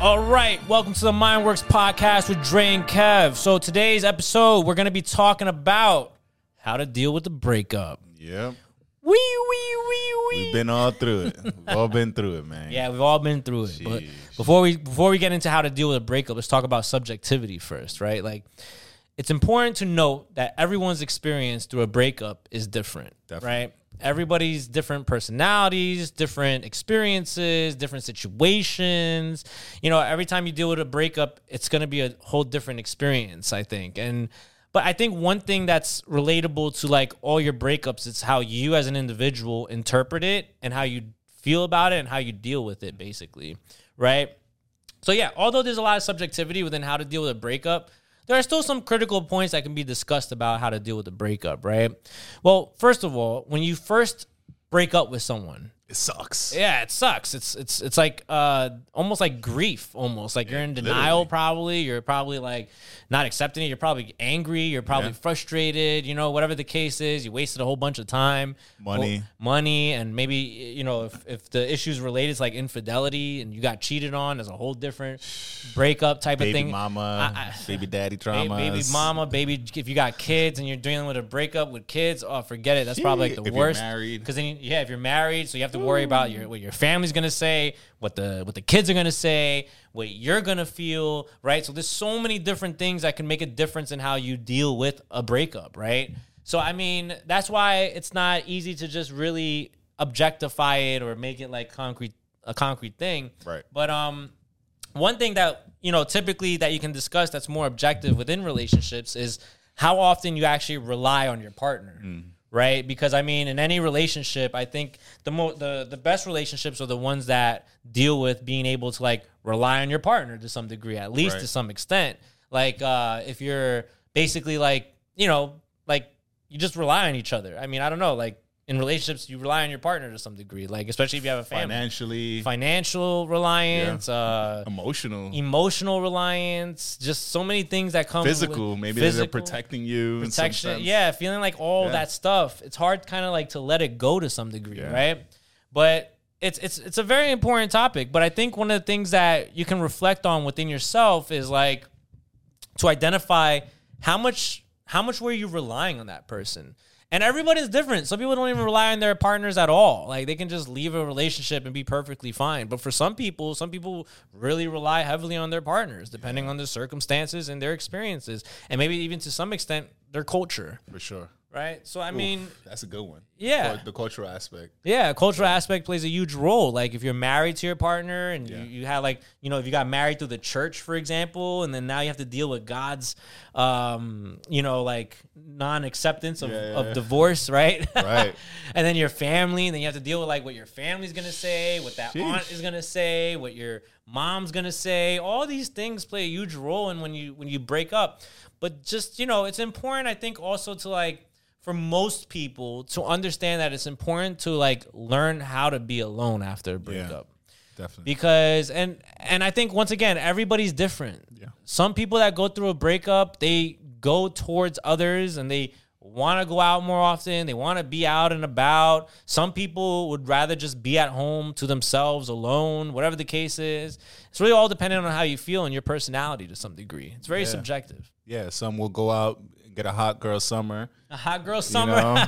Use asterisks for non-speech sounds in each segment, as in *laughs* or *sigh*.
All right, welcome to the Mindworks podcast with Dre and Kev. So today's episode, we're going to be talking about how to deal with the breakup. Yep. Wee wee wee wee. We've been all through it. We've all been through it, man. yeah, we've all been through it. But Sheesh. before we before we get into how to deal with a breakup, let's talk about subjectivity first, right? Like it's important to note that everyone's experience through a breakup is different, Definitely. right? Everybody's different personalities, different experiences, different situations. You know, every time you deal with a breakup, it's going to be a whole different experience, I think. And but I think one thing that's relatable to like all your breakups is how you as an individual interpret it and how you feel about it and how you deal with it basically, right? So yeah, although there's a lot of subjectivity within how to deal with a breakup, there are still some critical points that can be discussed about how to deal with a breakup, right? Well, first of all, when you first break up with someone, It sucks. yeah, it sucks. It's it's it's like uh almost like grief, almost like you're in denial. literally. Probably you're probably like not accepting it. You're probably angry. You're probably Yeah. frustrated. You know, whatever the case is, you wasted a whole bunch of time, Money. Money, and maybe you know if if the issues related to like infidelity and you got cheated on, there's a whole different breakup type Baby of thing. mama, I- I- baby daddy Ba- trauma. Baby mama, baby. If you got kids and you're dealing with a breakup with kids, oh, forget it. That's probably like the If you're worst. married. because then you- yeah, if you're married, so you have to worry about your what your family's gonna say, what the what the kids are gonna say, what you're gonna feel, right? So there's so many different things that can make a difference in how you deal with a breakup, right? So I mean, that's why it's not easy to just really objectify it or make it like concrete a concrete thing, Right. But um, one thing that you know typically that you can discuss that's more objective within relationships is how often you actually rely on your partner right? Because i mean in any relationship i think the mo- the the best relationships are the ones that deal with being able to like rely on your partner to some degree at least Right. to some extent. Like uh if you're basically like you know like you just rely on each other. I mean i don't know like in relationships you rely on your partner to some degree like especially if you have a family financially, financial reliance uh emotional, emotional reliance, just so many things that come physical. with- Maybe they're protecting you. protection. Yeah, feeling like all Yeah. that stuff. It's hard kind of like to let it go to some degree, Yeah. right? But it's it's it's a very important topic, but I think one of the things that you can reflect on within yourself is like to identify how much how much were you relying on that person and everybody's different. Some people don't even rely on their partners at all. Like they can just leave a relationship and be perfectly fine. But for some people some people really rely heavily on their partners depending on the circumstances and their experiences and maybe even to some extent their culture. For sure. right? So i mean That's a good one. Yeah. The cultural aspect. yeah, cultural aspect plays a huge role. Like if you're married to your partner and Yeah. you, you had like, you know, if you got married through the church, for example, and then now you have to deal with God's, um, you know, like non-acceptance of, Yeah, yeah, of yeah. divorce, *laughs* right? Right. *laughs* and then your family, and then you have to deal with like what your family's gonna say, what that Sheesh. aunt is gonna say, what your mom's gonna say. All these things play a huge role in when you when you break up. But just you know, it's important. I think also to like for most people to understand that it's important to like learn how to be alone after a breakup Definitely. because and and I think once again everybody's different. Yeah. Some people that go through a breakup, they go towards others and they want to go out more often. They want to be out and about. Some people would rather just be at home to themselves alone, whatever the case is. It's really all dependent on how you feel and your personality to some degree. It's very Yeah. subjective. yeah, some will go out get a hot girl summer. A hot girl You summer. know?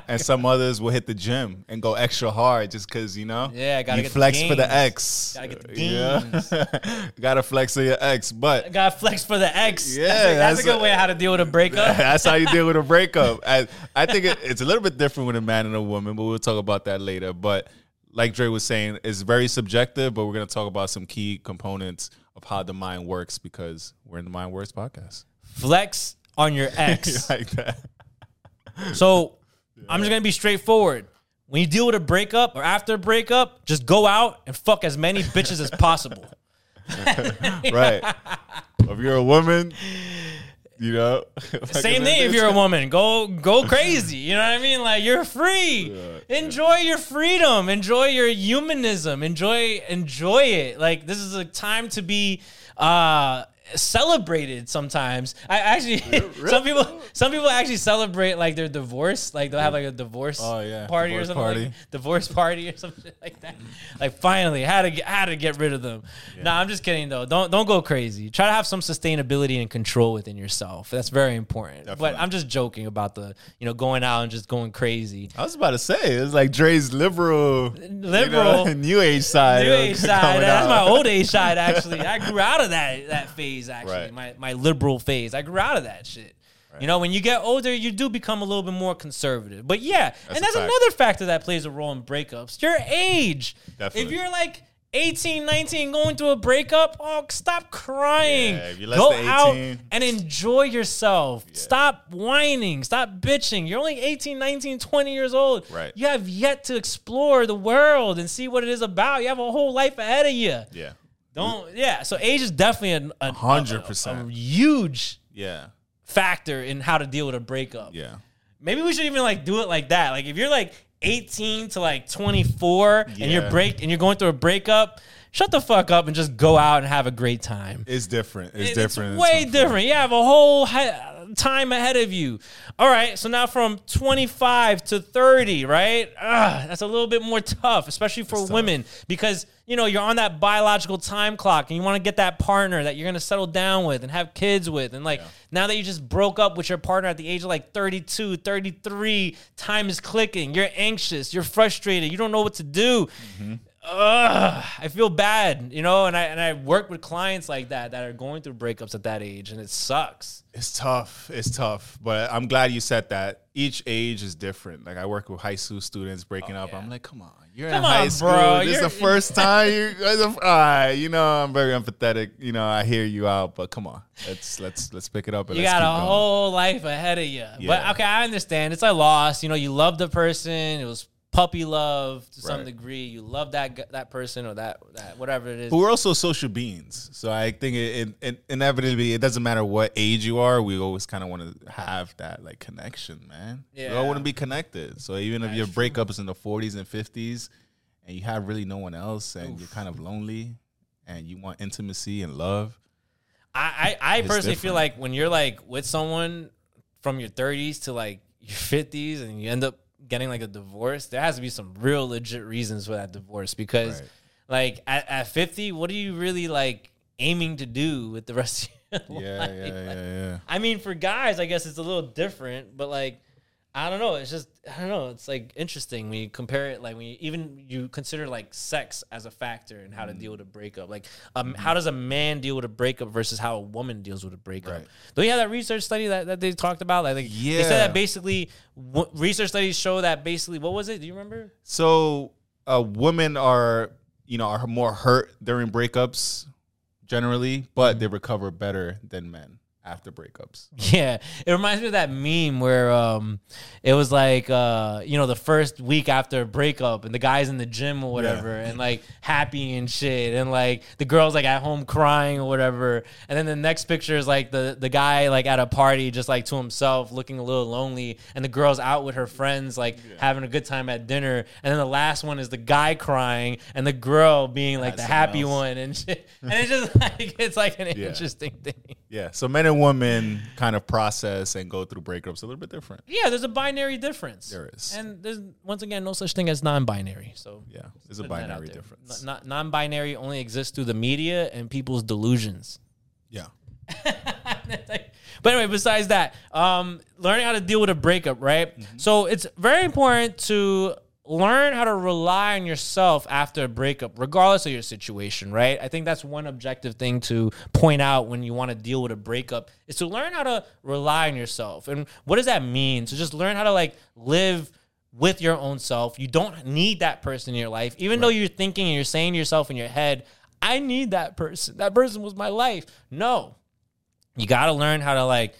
*laughs* and some others will hit the gym and go extra hard just because you know. Yeah, gotta you get the flex for the gains. ex. Gotta get the *laughs* Yeah. *laughs* gotta flex for your ex, but Got to flex for the ex. Yeah, that's a, that's a good a- way how to deal with a breakup. That's how you deal with a breakup. I, I think it, it's a little bit different with a man and a woman, but we'll talk about that later. But like Dre was saying, it's very subjective, but we're going to talk about some key components of how the mind works because we're in the Mind Works podcast. flex on your *laughs* ex. like that. So I'm just gonna be straightforward. When you deal with a breakup or after a breakup, just go out and fuck as many bitches as possible. *laughs* Right. if you're a woman, you know. *laughs* Same thing if you're a woman. Go go crazy. You know what I mean? Like you're free. Enjoy your freedom. Enjoy your humanism. Enjoy enjoy it. Like this is a time to be uh celebrated sometimes. I actually *laughs* some people some people actually celebrate like their divorce. Like they'll have like a divorce Oh, yeah. party Divorce or something party. like divorce party or something *laughs* like that. Like finally had to get, had to get rid of them. No, I'm just kidding though. Don't don't go crazy. Try to have some sustainability and control within yourself. That's very important. But I'm just joking about the you know going out and just going crazy. I was about to say it's like Dre's liberal, Liberal. you know, *laughs* new age side. New age side. That's out. my old age side. Actually, I grew out of that that phase. Actually, Right. my my liberal phase. I grew out of that shit. You know, when you get older, you do become a little bit more conservative. But yeah, and that's fact. another factor that plays a role in breakups. Your age. If you're like 18, 19, going through a breakup, oh, stop crying. Yeah, if you're less Go than out and enjoy yourself. Stop whining. Stop bitching. You're only 18, 19, 20 years old. Right. You have yet to explore the world and see what it is about. You have a whole life ahead of you. Yeah, Don't yeah. So age is definitely a, Hundred percent. a huge yeah, factor in how to deal with a breakup. yeah. Maybe we should even like do it like that. Like if you're like 18 to like 24 and you're Yeah. break and you're going through a breakup, shut the fuck up and just go out and have a great time. It's different. It's It- different. way It's different. You have a whole time ahead of you. All right, so now from 25 to 30, right? Ugh, that's a little bit more tough, especially for tough. women, because you know you're on that biological time clock, and you want to get that partner that you're gonna settle down with and have kids with, and like now that you just broke up with your partner at the age of like 32, 33, time is clicking. You're anxious. You're frustrated. You don't know what to do. Mm-hmm. Ugh, I feel bad, you know, and I and I work with clients like that that are going through breakups at that age, and it sucks. It's tough. It's tough. But I'm glad you said that. Each age is different. Like I work with high school students breaking oh, up. Oh, yeah. I'm like, come on, you're Come in high school. bro. This is the first time you. All right, you know, I'm very empathetic. You know, I hear you out, but come on, let's let's let's pick it up. And You got a whole life ahead of you. But Yeah. okay, I understand. It's a loss. You know, you love the person. It was puppy love to some Right. degree. You love that that person or that that whatever it is. But we're also social beings, so I think it, it, it inevitably it doesn't matter what age you are. We always kind of want to have that like connection, man. Yeah, we all want to be connected. So even if your breakup is in the 40s and 50s, and you have really no one else, and you're kind of lonely, and you want intimacy and love, I I, I personally feel like when you're like with someone from your 30s to like your 50s and you end up getting like a divorce, there has to be some real legit reasons for that divorce because Right. like at, at 50, what are you really like aiming to do with the rest of your *laughs* yeah, life? yeah, yeah, yeah. I mean, for guys, I guess it's a little different, but like, I don't know. It's just I don't know. It's like interesting when you compare it. Like when you even you consider like sex as a factor in Mm. how to deal with a breakup. Like, um, how does a man deal with a breakup versus how a woman deals with a breakup? Right. Don't you have that research study that, that they talked about? Like, like, they said that basically w- research studies show that basically what was it? Do you remember? So uh, women are you know are more hurt during breakups generally, but they recover better than men after breakups. *laughs* Yeah, it reminds me of that meme where um, it was like uh, you know the first week after a breakup, and the guy's in the gym or whatever, and like happy and shit, and like the girl's like at home crying or whatever, and then the next picture is like the the guy like at a party just like to himself, looking a little lonely, and the girl's out with her friends like having a good time at dinner, and then the last one is the guy crying and the girl being like That's the happy else. one and shit, and it's *laughs* just like it's like an Yeah. interesting thing. Yeah. So men and women kind of process and go through breakups a little bit different. Yeah, there's a binary difference. There is. and there's once again no such thing as non-binary. So Yeah. There's a putting that out binary there. difference. Not non-binary only exists through the media and people's delusions. Yeah. *laughs* but anyway, besides that, um, learning how to deal with a breakup, right? Mm-hmm. So it's very important to learn how to rely on yourself after a breakup, regardless of your situation, right? I think that's one objective thing to point out when you want to deal with a breakup is to learn how to rely on yourself. And what does that mean? To just learn how to like live with your own self. You don't need that person in your life, even though you're thinking and you're saying to yourself in your head, I need that person. That person was my life. No, you got to learn how to like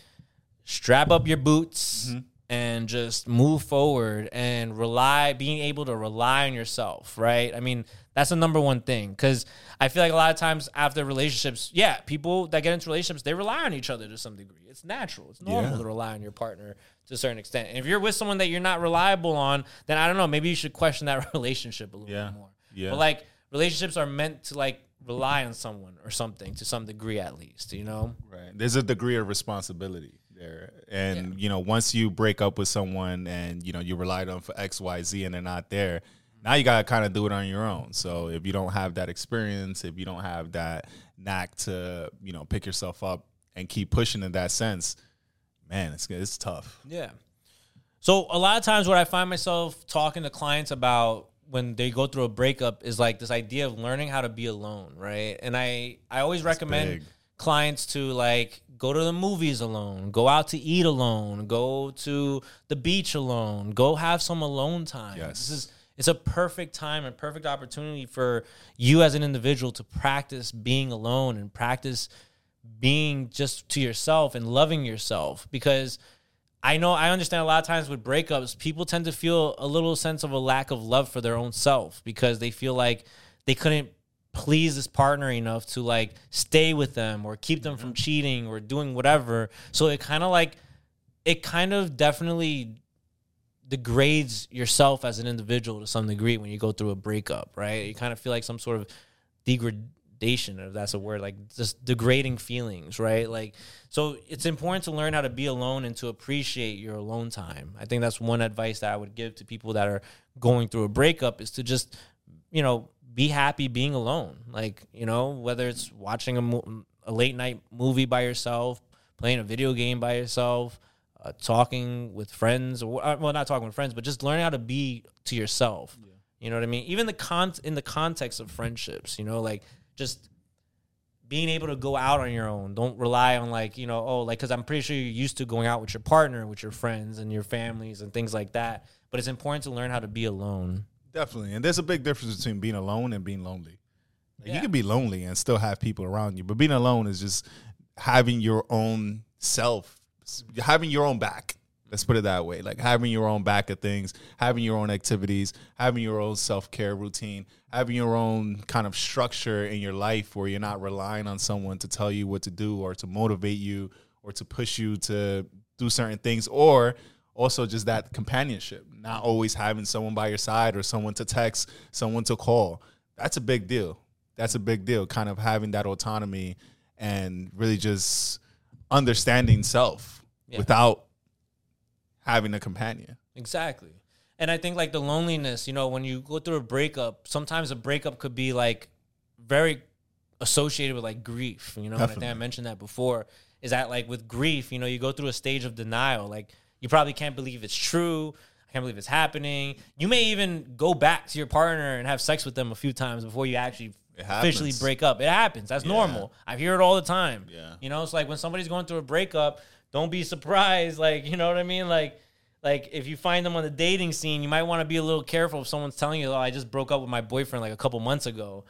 strap up your boots Mm-hmm. And just move forward and rely being able to rely on yourself right i mean That's the number one thing because I feel like a lot of times after relationships, yeah, people that get into relationships they rely on each other to some degree. It's natural. It's normal Yeah. to rely on your partner to a certain extent. And if you're with someone that you're not reliable on, then I don't know. Maybe you should question that *laughs* relationship a little Yeah. bit more. Yeah. But like relationships are meant to like rely on someone or something to some degree at least. You know. Right. There's a degree of responsibility there. And, you know, once you break up with someone and, you know, you relied on for X, Y, Z and they're not there, now you gotta kind of do it on your own. So if you don't have that experience, if you don't have that knack to, you know, pick yourself up and keep pushing in that sense, man, it's it's tough. Yeah. So a lot of times what I find myself talking to clients about when they go through a breakup is like this idea of learning how to be alone, right? And I I always recommend big. clients to like go to the movies alone, go out to eat alone, go to the beach alone, go have some alone time. Yes. This is it's a perfect time and perfect opportunity for you as an individual to practice being alone and practice being just to yourself and loving yourself because I know I understand a lot of times with breakups, people tend to feel a little sense of a lack of love for their own self because they feel like they couldn't please this partner enough to like stay with them or keep them from mm-hmm. cheating or doing whatever. So it kind of like it kind of definitely degrades yourself as an individual to some degree when you go through a breakup, right? You kind of feel like some sort of degradation, if that's a word, like just degrading feelings, right? Like, so it's important to learn how to be alone and to appreciate your alone time. I think that's one advice that I would give to people that are going through a breakup is to just, you know, be happy being alone. Like, you know, whether it's watching a, mo- a late night movie by yourself, playing a video game by yourself, uh, talking with friends, or uh, well, not talking with friends, but just learning how to be to yourself. You know what I mean? Even the con in the context of friendships, you know, like just being able to go out on your own. Don't rely on like you know, oh, like because I'm pretty sure you're used to going out with your partner, with your friends, and your families and things like that. But it's important to learn how to be alone. Definitely. And there's a big difference between being alone and being lonely. Like, Yeah. You can be lonely and still have people around you, but being alone is just having your own self, having your own back. Let's put it that way. Like having your own back of things, having your own activities, having your own self care routine, having your own kind of structure in your life where you're not relying on someone to tell you what to do or to motivate you or to push you to do certain things or also just that companionship, not always having someone by your side or someone to text, someone to call. That's a big deal. That's a big deal. Kind of having that autonomy and really just understanding self Yeah. without having a companion. Exactly. And I think like the loneliness, you know, when you go through a breakup, sometimes a breakup could be like very associated with like grief, you know, and I think I mentioned that before. Is that like with grief, you know, you go through a stage of denial. Like you probably can't believe it's true. I can't believe it's happening. You may even go back to your partner and have sex with them a few times before you actually officially break up. It happens. That's normal. I hear it all the time. Yeah. You know, it's like when somebody's going through a breakup, don't be surprised. *laughs* Like, you know what I mean? Like, like if you find them on the dating scene, you might want to be a little careful if someone's telling you, "Oh, I just broke up with my boyfriend like a couple months ago."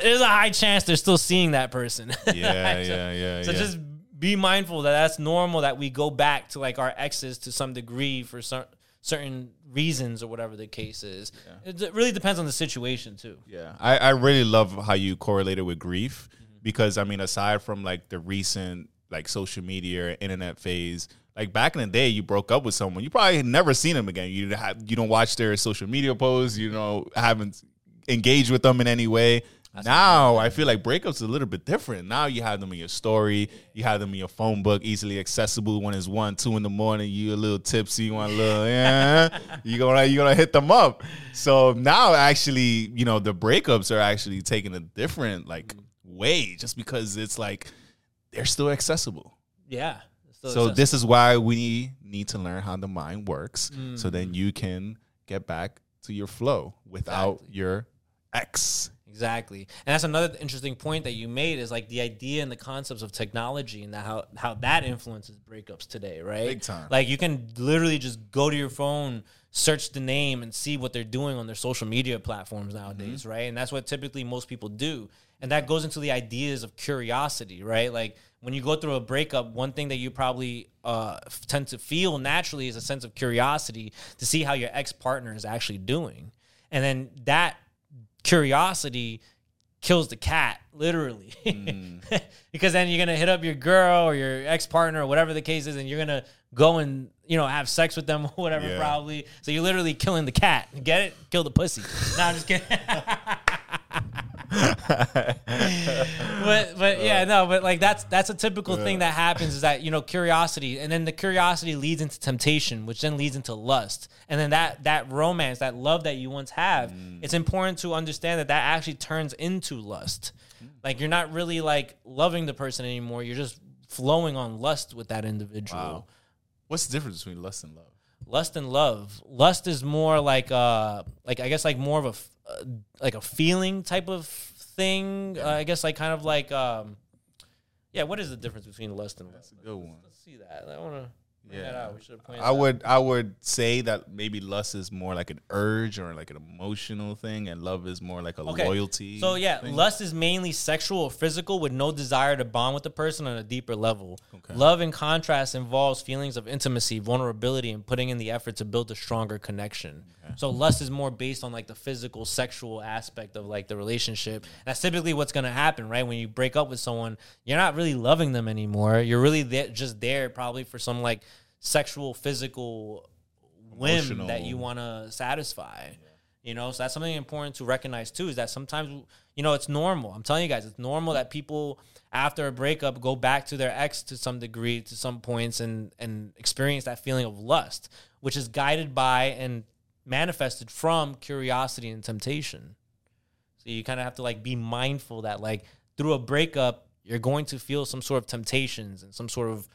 There's a high chance they're still seeing that person. *laughs* Yeah, yeah, yeah. so yeah. just be mindful that that's normal that we go back to like our exes to some degree for cer- certain reasons or whatever the case is. It d- really depends on the situation too. Yeah, I, I really love how you correlated with grief Mm-hmm. because I mean, aside from like the recent like social media internet phase, like back in the day, you broke up with someone, you probably had never seen them again. You have, you don't watch their social media posts, you know, haven't engaged with them in any way. Now I feel like breakups are a little bit different. Now you have them in your story, you have them in your phone book, easily accessible. When it's one, two in the morning, you a little tipsy, you want a little, *laughs* yeah, you gonna you gonna hit them up. So now actually, you know, the breakups are actually taking a different like way, just because it's like they're still accessible. Yeah. Still So accessible. this is why we need to learn how the mind works, so Mm. then you can get back to your flow without Exactly. your ex. Exactly. And that's another interesting point that you made is like the idea and the concepts of technology and that how, how that influences breakups today, right? Big time. Like you can literally just go to your phone, search the name, and see what they're doing on their social media platforms nowadays, Mm-hmm. right? And that's what typically most people do. And that goes into the ideas of curiosity, right? Like when you go through a breakup, one thing that you probably uh, tend to feel naturally is a sense of curiosity to see how your ex partner is actually doing. And then that curiosity kills the cat literally. Mm. *laughs* Because then you're gonna hit up your girl or your ex-partner or whatever the case is and you're gonna go and you know have sex with them *laughs* or whatever Yeah. probably. So you're literally killing the cat. Get it? Kill the pussy. *laughs* No i'm just kidding *laughs* but but yeah uh, no but like that's that's a typical thing that happens is that you know curiosity and then the curiosity leads into temptation which then leads into lust. And then that that romance that love that you once have mm. it's important to understand that that actually turns into lust. Mm. Like you're not really like loving the person anymore you're just flowing on lust with that individual. Wow. What's the difference between lust and love? lust and love. Lust is more like uh like i guess like more of a uh, like a feeling type of thing. Uh, i guess like kind of like um yeah what is the difference between lust and love That's a good one. let's see that. I want to Yeah. out we should have pointed I would I would say that maybe lust is more like an urge or like an emotional thing, and love is more like a Okay. loyalty. So yeah, thing. lust is mainly sexual or physical with no desire to bond with the person on a deeper level. Okay. Love in contrast involves feelings of intimacy, vulnerability, and putting in the effort to build a stronger connection. So lust is more based on like the physical sexual aspect of like the relationship. That's typically what's going to happen, right? When you break up with someone, you're not really loving them anymore. You're really there, just there probably for some like sexual physical whim that you want to satisfy. You know, so that's something important to recognize too. Is that sometimes you know it's normal. I'm telling you guys, it's normal that people after a breakup go back to their ex to some degree, to some points, and and experience that feeling of lust, which is guided by and manifested from curiosity and temptation. So you kind of have to like be mindful that like through a breakup, you're going to feel some sort of temptations and some sort of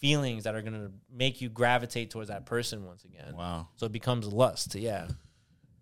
feelings that are going to make you gravitate towards that person once again. wow, So it becomes lust. Yeah.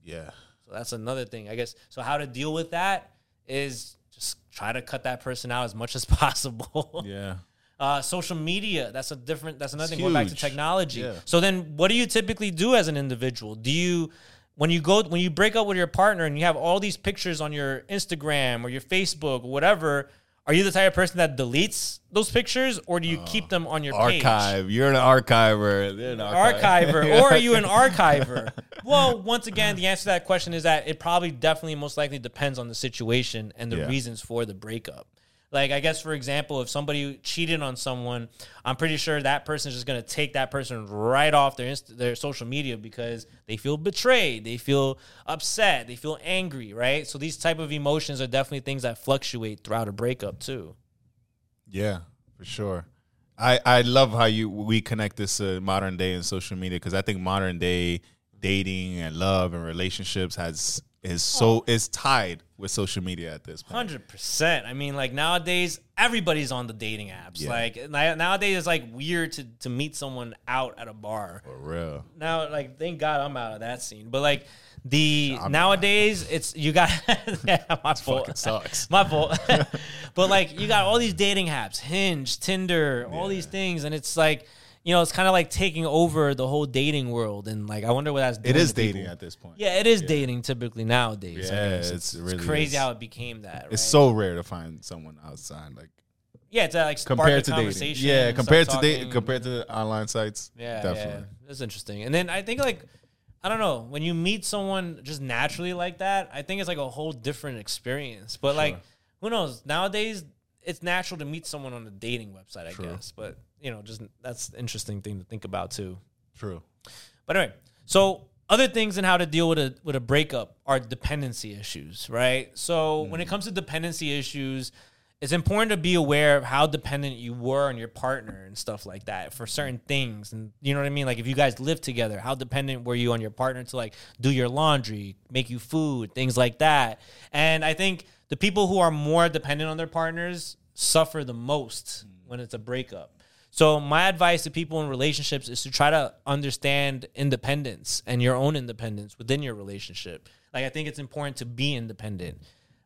yeah, So that's another thing, I guess. So how to deal with that is just try to cut that person out as much as *laughs* possible. yeah. Uh, social media, that's a different, that's another It's thing. Going back to technology. Yeah. So then what do you typically do as an individual? Do you, when you go, when you break up with your partner and you have all these pictures on your Instagram or your Facebook or whatever, are you the type of person that deletes those pictures or do you oh, keep them on your page? Archive. You're an archiver. They're an archive. archiver *laughs* or are you an archiver well once again the answer to that question is that it probably definitely most likely depends on the situation and the Yeah. reasons for the breakup like i guess for example if somebody cheated on someone i'm pretty sure that person is just going to take that person right off their Inst- their social media because they feel betrayed they feel upset they feel angry right so these type of emotions are definitely things that fluctuate throughout a breakup too Yeah, for sure. I, I love how you we connect this to modern day and social media because I think modern day dating and love and relationships has is so is tied with social media at this point. Hundred percent. I mean, like nowadays, everybody's on the dating apps. Yeah. Like nowadays, it's like weird to to meet someone out at a bar. For real. Now, like, thank God I'm out of that scene. But like the nowadays, it's you got *laughs* yeah, my fault. Fucking sucks. *laughs* My fault. *laughs* but like you got all these dating apps, Hinge, Tinder, all these things, and it's like. You know, it's kind of like taking over the whole dating world, and like I wonder what that's doing. It is to people. dating at this point. Yeah, it is dating typically nowadays. I Yeah, it's- it it's really crazy is. how it became that. It's so rare to find someone outside like Yeah, it's like spark compared to dating. Yeah, compared to dating compared to online sites. yeah, definitely. yeah, that's interesting. And then I think like I don't know when you meet someone just naturally like that. I think it's like a whole different experience. But like, who knows? Nowadays, it's natural to meet someone on a dating website. I True. guess, but you know, just that's an interesting thing to think about too. True. But anyway, so other things in how to deal with a with a breakup are dependency issues, right? So when it mm. comes to dependency issues, it's important to be aware of how dependent you were on your partner and stuff like that for certain things. And you know what I mean? Like if you guys live together, how dependent were you on your partner to like do your laundry, make you food, things like that. And I think the people who are more dependent on their partners suffer the most mm. when it's a breakup. So my advice to people in relationships is to try to understand independence and your own independence within your relationship. Like I think it's important to be independent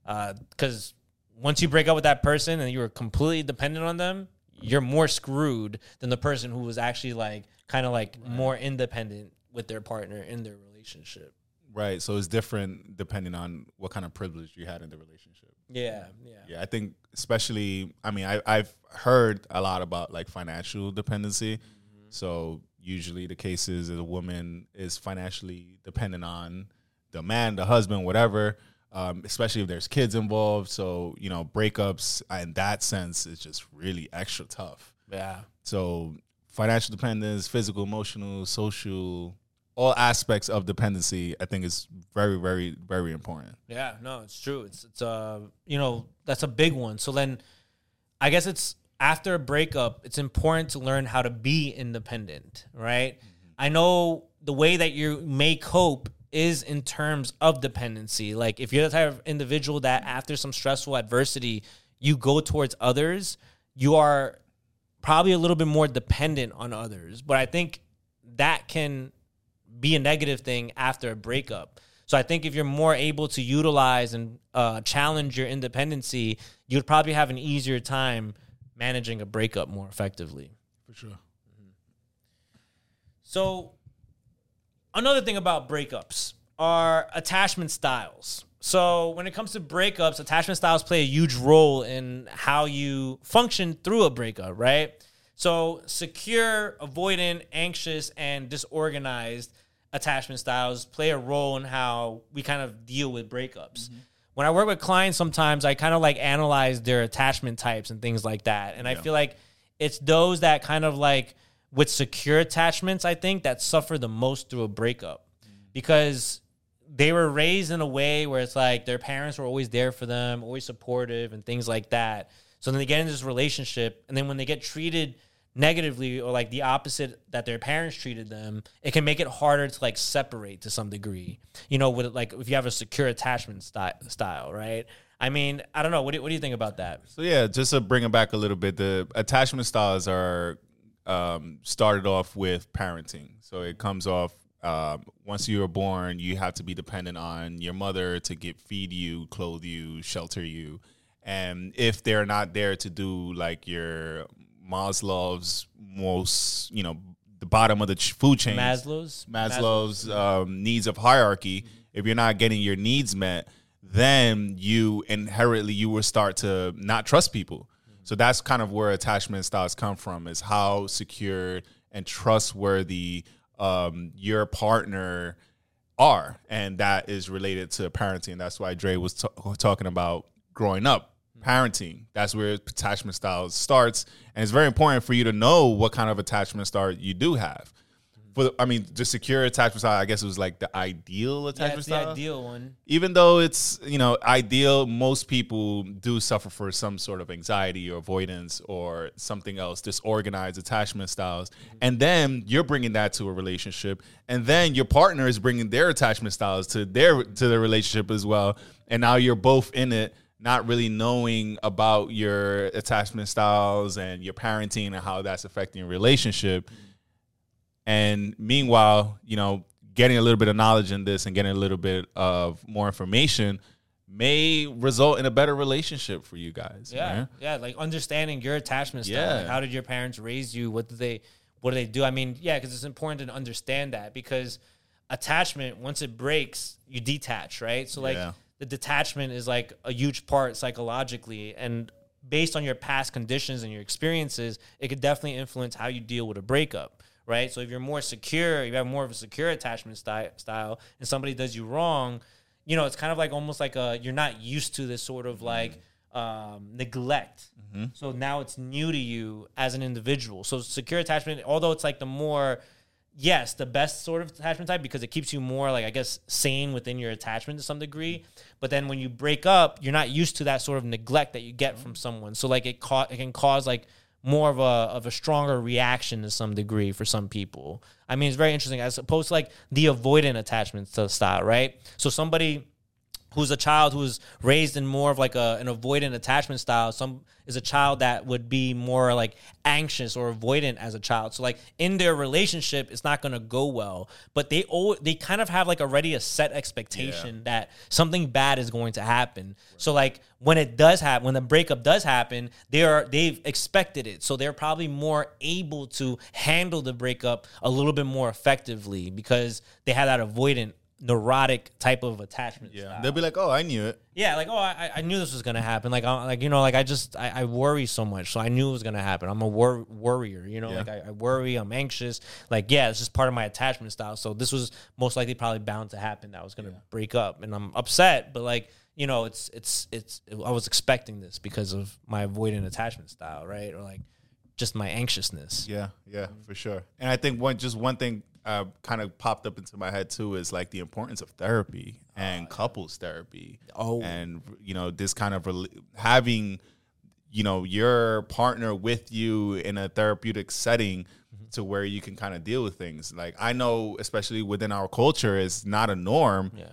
uh, because once you break up with that person and you're completely dependent on them, you're more screwed than the person who was actually like kind of like more independent with their partner in their relationship. Right. So it's different depending on what kind of privilege you had in the relationship. Yeah, yeah, Yeah, I think especially. I mean, I, I've heard a lot about like financial dependency. So usually the case is a woman is financially dependent on the man, the husband, whatever. um, especially if there's kids involved. So you know, breakups in that sense is just really extra tough. Yeah. So financial dependence, physical, emotional, social, all aspects of dependency, I think is very, very, very important. Yeah, no, it's true. It's it's uh you know, that's a big one. So then I guess it's after a breakup, it's important to learn how to be independent, right? I know the way that you may cope is in terms of dependency. Like if you're the type of individual that after some stressful adversity, you go towards others, you are probably a little bit more dependent on others. But I think that can be a negative thing after a breakup. So I think if you're more able to utilize and uh, challenge your independency, you'd probably have an easier time managing a breakup more effectively. For sure. So another thing about breakups are attachment styles. So when it comes to breakups, attachment styles play a huge role in how you function through a breakup, right? So secure, avoidant, anxious, and disorganized attachment styles play a role in how we kind of deal with breakups. Mm-hmm. When I work with clients, sometimes I kind of like analyze their attachment types and things like that. And I feel like it's those that kind of like with secure attachments, I think, that suffer the most through a breakup mm. because they were raised in a way where it's like their parents were always there for them, always supportive, and things like that. So then they get into this relationship, and then when they get treated negatively or like the opposite that their parents treated them, it can make it harder to like separate to some degree. You know, with like if you have a secure attachment sty- style, right? I mean, I don't know. What do, what do you think about that? So yeah, just to bring it back a little bit, the attachment styles are um, started off with parenting. So it comes off um, once you are born, you have to be dependent on your mother to get feed you, clothe you, shelter you, and if they're not there to do like your Maslow's most, you know, the bottom of the food chain, Maslow's? Maslow's um, needs of hierarchy. If you're not getting your needs met, then you inherently you will start to not trust people. So that's kind of where attachment styles come from: is how secure and trustworthy um, your partner are, and that is related to parenting. That's why Dre was t- talking about growing up, parenting. That's where attachment styles starts, and it's very important for you to know what kind of attachment style you do have. For the, I mean, the secure attachment style, I guess it was like the ideal Yeah, attachment it's the ideal one. even though it's you know ideal most people do suffer for some sort of anxiety or avoidance or something else disorganized attachment styles. Mm-hmm. And then you're bringing that to a relationship. And then your partner is bringing their attachment styles to their to the relationship as well. And now you're both in it not really knowing about your attachment styles and your parenting and how that's affecting your relationship and meanwhile, you know, getting a little bit of knowledge in this and getting a little bit of more information may result in a better relationship for you guys. Yeah, man. yeah, like understanding your attachment style. Yeah. Like how did your parents raise you? What did they what do they do? I mean, yeah, because it's important to understand that because attachment, once it breaks, you detach, right? So like Yeah. The detachment is like a huge part psychologically and based on your past conditions and your experiences, it could definitely influence how you deal with a breakup, right? So if you're more secure, you have more of a secure attachment sty- style, and somebody does you wrong, you know, it's kind of like almost like a you're not used to this sort of like um, neglect. So now it's new to you as an individual. So secure attachment, although it's like the more yes, the best sort of attachment type because it keeps you more like I guess sane within your attachment to some degree. But then when you break up, you're not used to that sort of neglect that you get from someone. So like it ca- it can cause like more of a of a stronger reaction to some degree for some people. I mean, it's very interesting as opposed to like the avoidant attachment to style, right? So somebody who's a child who's raised in more of like a, an avoidant attachment style some is a child that would be more like anxious or avoidant as a child. So like in their relationship it's not going to go well but they all they kind of have like already a set expectation that something bad is going to happen. So like when it does happen when the breakup does happen they are they've expected it. So they're probably more able to handle the breakup a little bit more effectively because they have that avoidant neurotic type of attachment Yeah. style. They'll be like, oh, I knew it. Yeah, like oh, I, I knew this was gonna happen. Like, I, like you know, like I just I, I worry so much, so I knew it was gonna happen. I'm a wor- worrier, you know, Yeah. like I, I worry, I'm anxious. Like, yeah, it's just part of my attachment style. So this was most likely probably bound to happen. That I was gonna break up, and I'm upset, but like you know, it's it's it's I was expecting this because of my avoidant attachment style, right? Or like just my anxiousness. Yeah, yeah, for sure. And I think one just one thing uh, kind of popped up into my head too is like the importance of therapy and couples therapy. Oh. and you know this kind of rel having you know your partner with you in a therapeutic setting to where you can kind of deal with things. Like I know, especially within our culture, is not a norm. Yeah.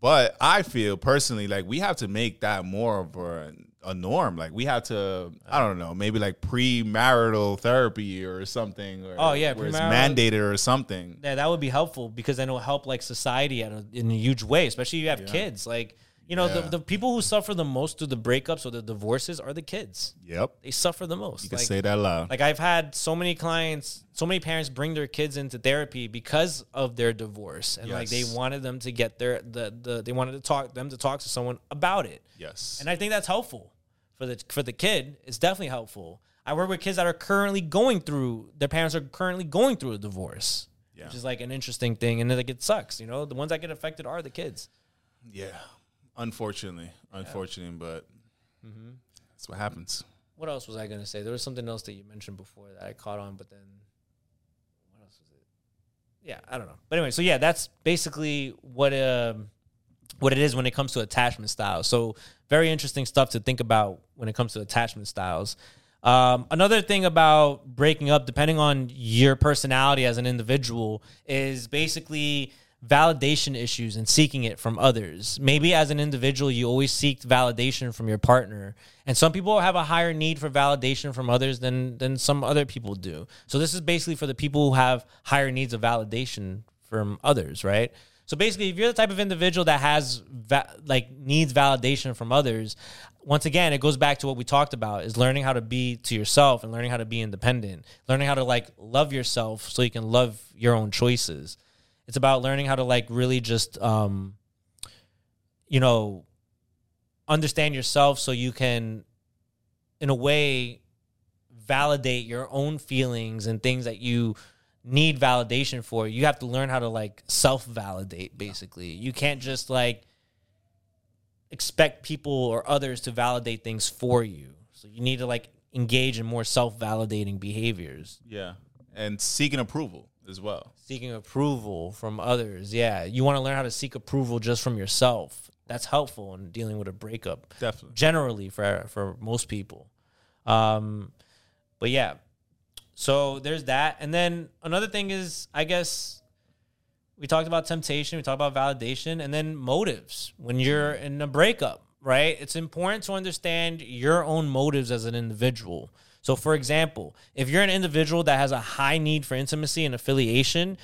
But I feel personally like we have to make that more of a, a norm. Like we have to, I don't know, maybe like premarital therapy or something. Or Oh, yeah, where it's mandated or something. Yeah, that would be helpful because then it'll help like society a, in a huge way, especially if you have kids. Like, you know, Yeah. the, the people who suffer the most through the breakups or the divorces are the kids. Yep, They suffer the most. you can Like- say that loud. Like I've had so many clients, so many parents bring their kids into therapy because of their divorce, and like they wanted them to get their the, the they wanted to talk them to talk to someone about it, yes, and I think that's helpful for the for the kid. It's definitely helpful. I work with kids that are currently going through their parents are currently going through a divorce, Yeah. which is like an interesting thing, and like it sucks. You know, the ones that get affected are the kids. yeah. Unfortunately, unfortunately, but Mm-hmm. that's what happens. What else was I gonna say? There was something else that you mentioned before that I caught on, but then what else was it? Yeah, I don't know. But anyway, so yeah, that's basically what um what it is when it comes to attachment styles. So very interesting stuff to think about when it comes to attachment styles. Um, another thing about breaking up, depending on your personality as an individual, is basically validation issues and seeking it from others. Maybe as an individual, you always seek validation from your partner, and some people have a higher need for validation from others than than some other people do. So this is basically for the people who have higher needs of validation from others, right? So basically, if you're the type of individual that has va- like needs validation from others, once again, it goes back to what we talked about: is learning how to be to yourself and learning how to be independent, learning how to like love yourself so you can love your own choices. It's about learning how to like really just, um, you know, understand yourself so you can, in a way, validate your own feelings and things that you need validation for. You have to learn how to like self validate, basically. You can't just like expect people or others to validate things for you. So you need to like engage in more self validating behaviors. Yeah, and seeking approval as well. Seeking approval from others. Yeah. You want to learn how to seek approval just from yourself. That's helpful in dealing with a breakup. Definitely. Generally for for most people. Um but yeah. So there's that. And then another thing is I guess we talked about temptation, we talked about validation, and then motives when you're in a breakup, right? It's important to understand your own motives as an individual. So, for example, if you're an individual that has a high need for intimacy and affiliation,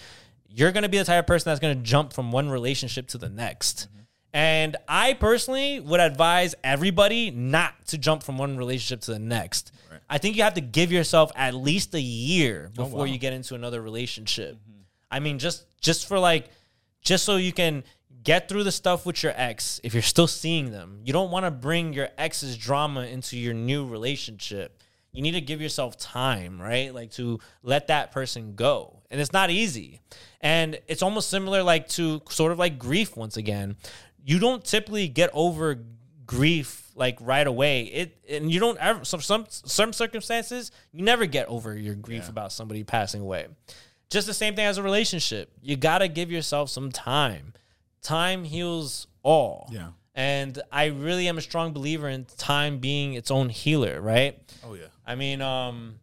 you're going to be the type of person that's going to jump from one relationship to the next. Mm-hmm. And I personally would advise everybody not to jump from one relationship to the next. I think you have to give yourself at least a year oh, before you get into another relationship. Mm-hmm. I mean, just just for like, just so you can get through the stuff with your ex. If you're still seeing them, you don't want to bring your ex's drama into your new relationship. You need to give yourself time, right? Like to let that person go, and it's not easy. And it's almost similar, like to sort of like grief. Once again, you don't typically get over grief like right away. It and you don't ever some some some circumstances you never get over your grief about somebody passing away. Just the same thing as a relationship. You got to give yourself some time. Time heals all. Yeah. And I really am a strong believer in time being its own healer, right? Oh yeah. I mean, um,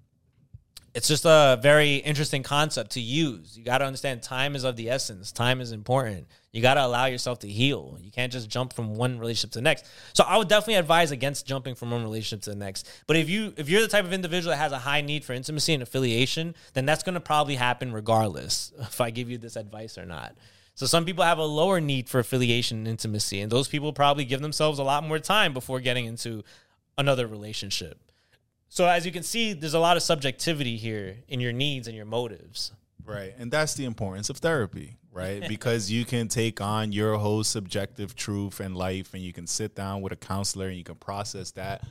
it's just a very interesting concept to use. You got to understand time is of the essence. Time is important. You got to allow yourself to heal. You can't just jump from one relationship to the next. So I would definitely advise against jumping from one relationship to the next. But if you if you're the type of individual that has a high need for intimacy and affiliation, then that's going to probably happen regardless *laughs* if I give you this advice or not. So some people have a lower need for affiliation and intimacy, and those people probably give themselves a lot more time before getting into another relationship. So as you can see, there's a lot of subjectivity here in your needs and your motives. Right. And that's the importance of therapy, right? *laughs* because you can take on your whole subjective truth and life and you can sit down with a counselor and you can process that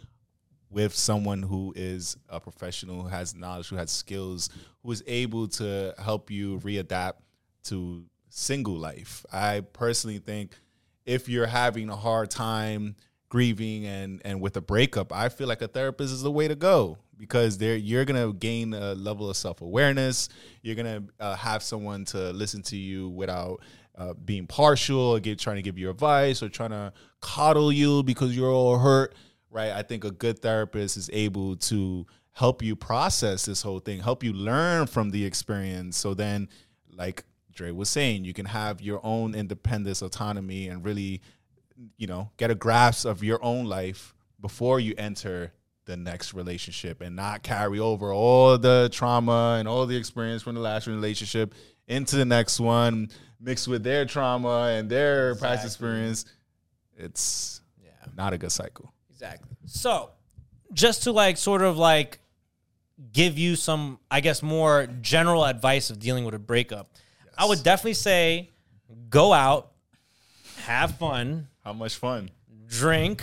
with someone who is a professional, who has knowledge, who has skills, who is able to help you readapt to single life. I personally think if you're having a hard time grieving and and with a breakup, I feel like a therapist is the way to go because there you're gonna gain a level of self awareness. You're gonna uh, have someone to listen to you without uh, being partial or get trying to give you advice or trying to coddle you because you're all hurt. Right? I think a good therapist is able to help you process this whole thing, help you learn from the experience. So then, like Dre was saying, you can have your own independence, autonomy, and really, you know, get a grasp of your own life before you enter the next relationship and not carry over all the trauma and all the experience from the last relationship into the next one, mixed with their trauma and their exactly. past experience. It's yeah. not a good cycle. Exactly. So, just to like sort of like give you some, I guess, more general advice of dealing with a breakup, yes. I would definitely say go out, have fun. How much fun? Drink,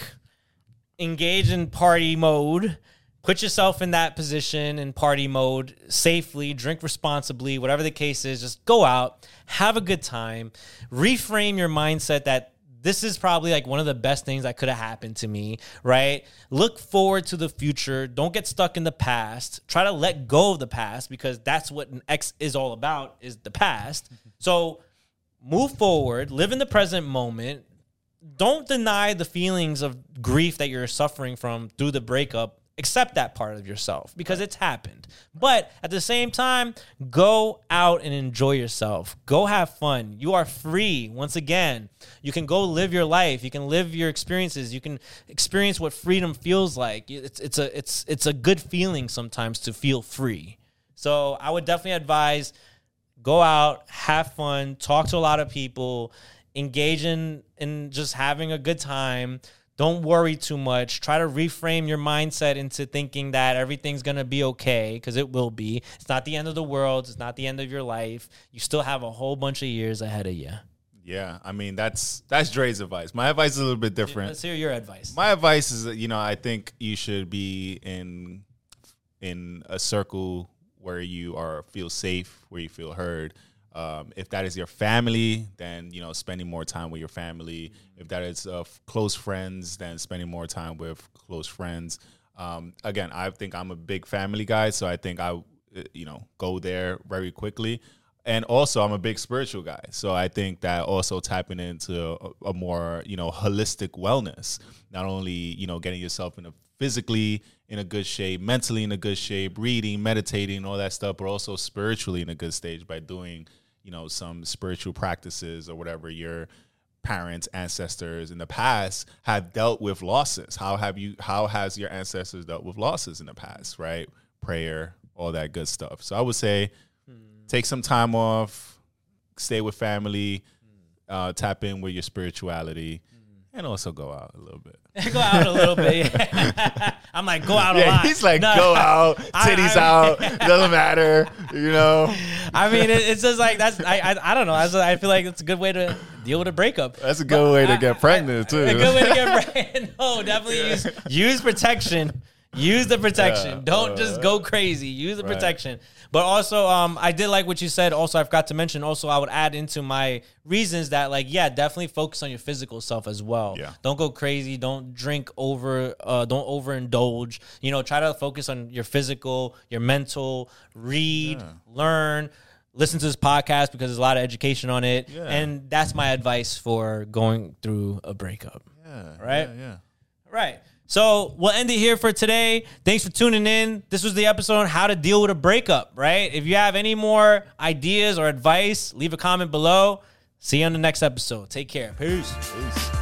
engage in party mode. Put yourself in that position in party mode safely, drink responsibly, whatever the case is. Just go out, have a good time, reframe your mindset that this is probably like one of the best things that could have happened to me, right? Look forward to the future. Don't get stuck in the past. Try to let go of the past because that's what an ex is all about is the past. So move forward, live in the present moment. Don't deny the feelings of grief that you're suffering from through the breakup accept that part of yourself because it's happened. But at the same time, go out and enjoy yourself. Go have fun. You are free. Once again, you can go live your life. You can live your experiences. You can experience what freedom feels like. It's it's a it's it's a good feeling sometimes to feel free. So, I would definitely advise go out, have fun, talk to a lot of people, engage in in just having a good time don't worry too much. Try to reframe your mindset into thinking that everything's going to be okay because it will be. It's not the end of the world. It's not the end of your life. You still have a whole bunch of years ahead of you. Yeah, I mean that's that's Dre's advice. My advice is a little bit different. Let's hear your advice. My advice is that you know I think you should be in in a circle where you are feel safe, where you feel heard. Um, if that is your family, then you know spending more time with your family. If that is uh, close friends, then spending more time with close friends. Um, again, I think I'm a big family guy, so I think I, uh, you know, go there very quickly. And also, I'm a big spiritual guy, so I think that also tapping into a, a more you know holistic wellness, not only you know getting yourself in a physically in a good shape, mentally in a good shape, reading, meditating, all that stuff, but also spiritually in a good stage by doing you know some spiritual practices or whatever your parents ancestors in the past have dealt with losses how have you how has your ancestors dealt with losses in the past right prayer all that good stuff so i would say hmm. take some time off stay with family uh, tap in with your spirituality and also go out a little bit. *laughs* go out a little bit. *laughs* *laughs* I'm like, go out a yeah, lot. He's like, no, go out, titties I, I, out, doesn't matter, you know. I mean, it, it's just like that's. I, I, I don't know. I, I feel like it's a good way to deal with a breakup. That's a good but way to get pregnant too. A good way to get pregnant. No, definitely yeah. use use protection. Use the protection. Yeah, Don't uh, just go crazy. Use the right. protection. But also, um, I did like what you said. Also, I forgot to mention. Also, I would add into my reasons that, like, yeah, definitely focus on your physical self as well. Yeah. Don't go crazy. Don't drink over. Uh, don't overindulge. You know, try to focus on your physical, your mental. Read, yeah. learn listen to this podcast because there's a lot of education on it. Yeah. And that's my advice for going through a breakup. Yeah. Right? Yeah. yeah. Right. So we'll end it here for today. Thanks for tuning in. This was the episode on how to deal with a breakup, right? If you have any more ideas or advice, leave a comment below. See you on the next episode. Take care. Peace. Peace.